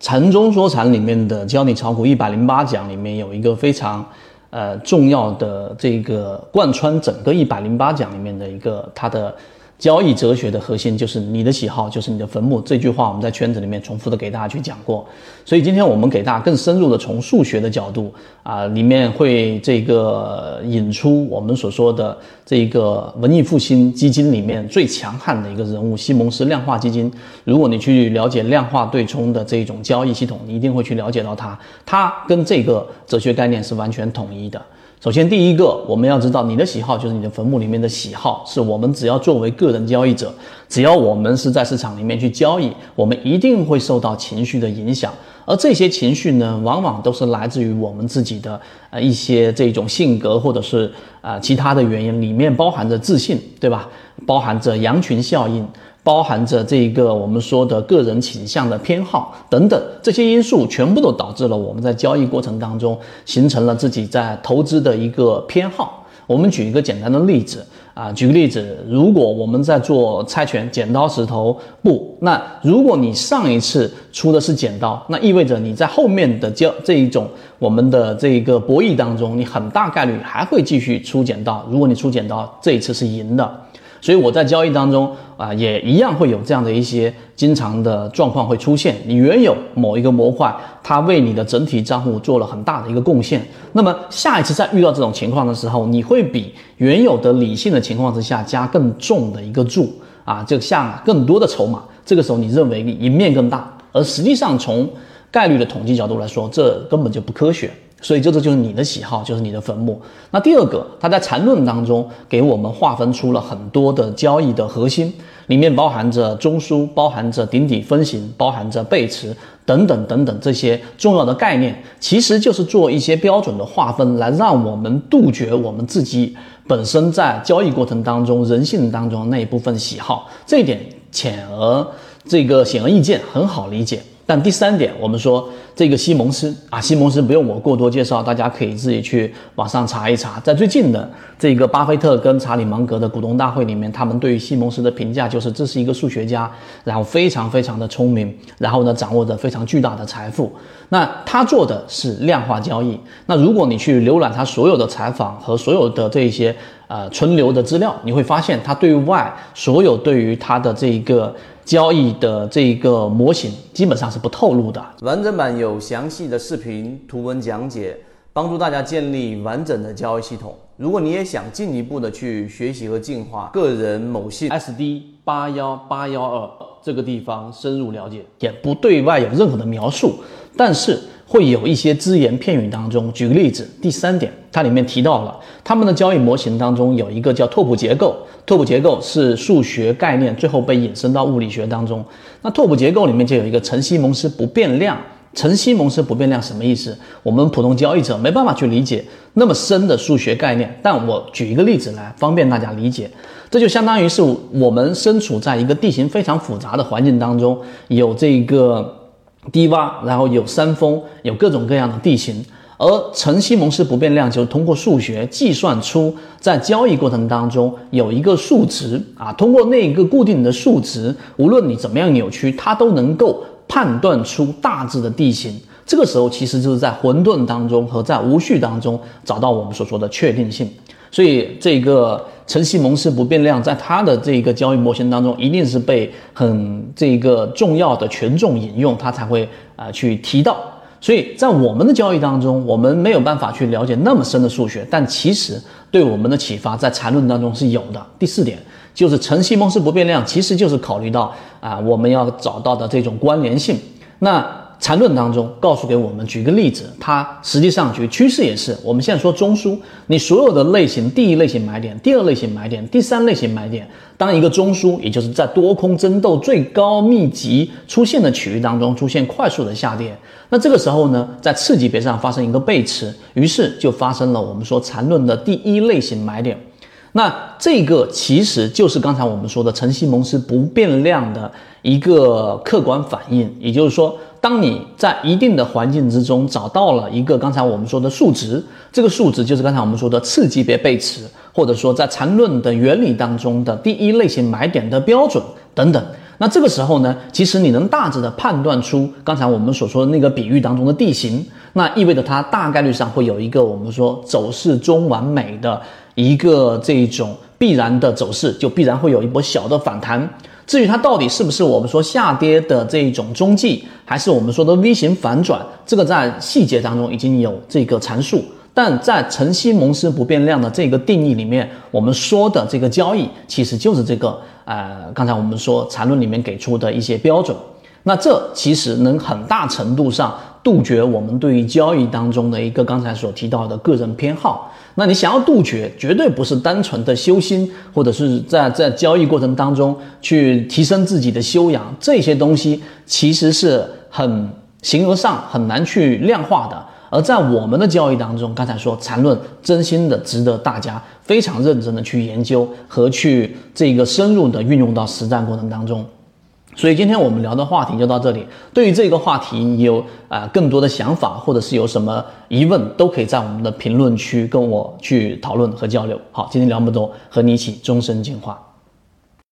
禅中说禅里面的教你炒股一百零八讲里面有一个非常呃重要的这个贯穿整个一百零八讲里面的一个它的。交易哲学的核心就是你的喜好就是你的坟墓。这句话我们在圈子里面重复的给大家去讲过。所以今天我们给大家更深入的从数学的角度啊，里面会这个引出我们所说的这个文艺复兴基金里面最强悍的一个人物——西蒙斯量化基金。如果你去了解量化对冲的这种交易系统，你一定会去了解到它，它跟这个哲学概念是完全统一的。首先，第一个，我们要知道你的喜好就是你的坟墓里面的喜好，是我们只要作为个个人交易者，只要我们是在市场里面去交易，我们一定会受到情绪的影响，而这些情绪呢，往往都是来自于我们自己的呃一些这种性格或者是呃其他的原因，里面包含着自信，对吧？包含着羊群效应。包含着这一个我们说的个人倾向的偏好等等这些因素，全部都导致了我们在交易过程当中形成了自己在投资的一个偏好。我们举一个简单的例子啊，举个例子，如果我们在做猜拳，剪刀石头布，那如果你上一次出的是剪刀，那意味着你在后面的交这一种我们的这个博弈当中，你很大概率还会继续出剪刀。如果你出剪刀，这一次是赢的。所以我在交易当中啊，也一样会有这样的一些经常的状况会出现。你原有某一个模块，它为你的整体账户做了很大的一个贡献，那么下一次再遇到这种情况的时候，你会比原有的理性的情况之下加更重的一个注啊，就下更多的筹码。这个时候你认为你赢面更大，而实际上从概率的统计角度来说，这根本就不科学。所以，这这就是你的喜好，就是你的坟墓。那第二个，他在缠论当中给我们划分出了很多的交易的核心，里面包含着中枢，包含着顶底分型，包含着背驰等等等等这些重要的概念，其实就是做一些标准的划分，来让我们杜绝我们自己本身在交易过程当中人性当中那一部分喜好。这一点浅而这个显而易见，很好理解。但第三点，我们说这个西蒙斯啊，西蒙斯不用我过多介绍，大家可以自己去网上查一查。在最近的这个巴菲特跟查理芒格的股东大会里面，他们对于西蒙斯的评价就是这是一个数学家，然后非常非常的聪明，然后呢掌握着非常巨大的财富。那他做的是量化交易。那如果你去浏览他所有的采访和所有的这些呃存留的资料，你会发现它对外所有对于它的这一个。交易的这一个模型基本上是不透露的，完整版有详细的视频图文讲解，帮助大家建立完整的交易系统。如果你也想进一步的去学习和进化个人某信 SD 八幺八幺二这个地方深入了解，也不对外有任何的描述，但是。会有一些只言片语当中，举个例子，第三点，它里面提到了他们的交易模型当中有一个叫拓扑结构，拓扑结构是数学概念，最后被引申到物理学当中。那拓扑结构里面就有一个陈西蒙斯不变量，陈西蒙斯不变量什么意思？我们普通交易者没办法去理解那么深的数学概念，但我举一个例子来方便大家理解，这就相当于是我们身处在一个地形非常复杂的环境当中，有这个。低洼，然后有山峰，有各种各样的地形，而陈西蒙斯不变量就是通过数学计算出在交易过程当中有一个数值啊，通过那一个固定的数值，无论你怎么样扭曲，它都能够判断出大致的地形。这个时候其实就是在混沌当中和在无序当中找到我们所说的确定性。所以这个陈西蒙斯不变量在它的这个交易模型当中，一定是被很这个重要的权重引用，它才会啊去提到。所以在我们的交易当中，我们没有办法去了解那么深的数学，但其实对我们的启发在缠论当中是有的。第四点就是陈西蒙斯不变量，其实就是考虑到啊我们要找到的这种关联性。那缠论当中告诉给我们，举个例子，它实际上举趋势也是。我们现在说中枢，你所有的类型，第一类型买点，第二类型买点，第三类型买点，当一个中枢，也就是在多空争斗最高密集出现的区域当中出现快速的下跌，那这个时候呢，在次级别上发生一个背驰，于是就发生了我们说缠论的第一类型买点。那这个其实就是刚才我们说的陈西蒙斯不变量的一个客观反应，也就是说。当你在一定的环境之中找到了一个刚才我们说的数值，这个数值就是刚才我们说的次级别背驰，或者说在缠论的原理当中的第一类型买点的标准等等，那这个时候呢，其实你能大致的判断出刚才我们所说的那个比喻当中的地形，那意味着它大概率上会有一个我们说走势中完美的一个这种必然的走势，就必然会有一波小的反弹。至于它到底是不是我们说下跌的这一种中继，还是我们说的 V 型反转，这个在细节当中已经有这个阐述。但在晨曦蒙斯不变量的这个定义里面，我们说的这个交易其实就是这个，呃，刚才我们说缠论里面给出的一些标准。那这其实能很大程度上杜绝我们对于交易当中的一个刚才所提到的个人偏好。那你想要杜绝，绝对不是单纯的修心，或者是在在交易过程当中去提升自己的修养，这些东西其实是很形而上很难去量化的。而在我们的交易当中，刚才说缠论真心的值得大家非常认真的去研究和去这个深入的运用到实战过程当中。所以今天我们聊的话题就到这里。对于这个话题，你有啊更多的想法，或者是有什么疑问，都可以在我们的评论区跟我去讨论和交流。好，今天聊这么多，和你一起终身进化。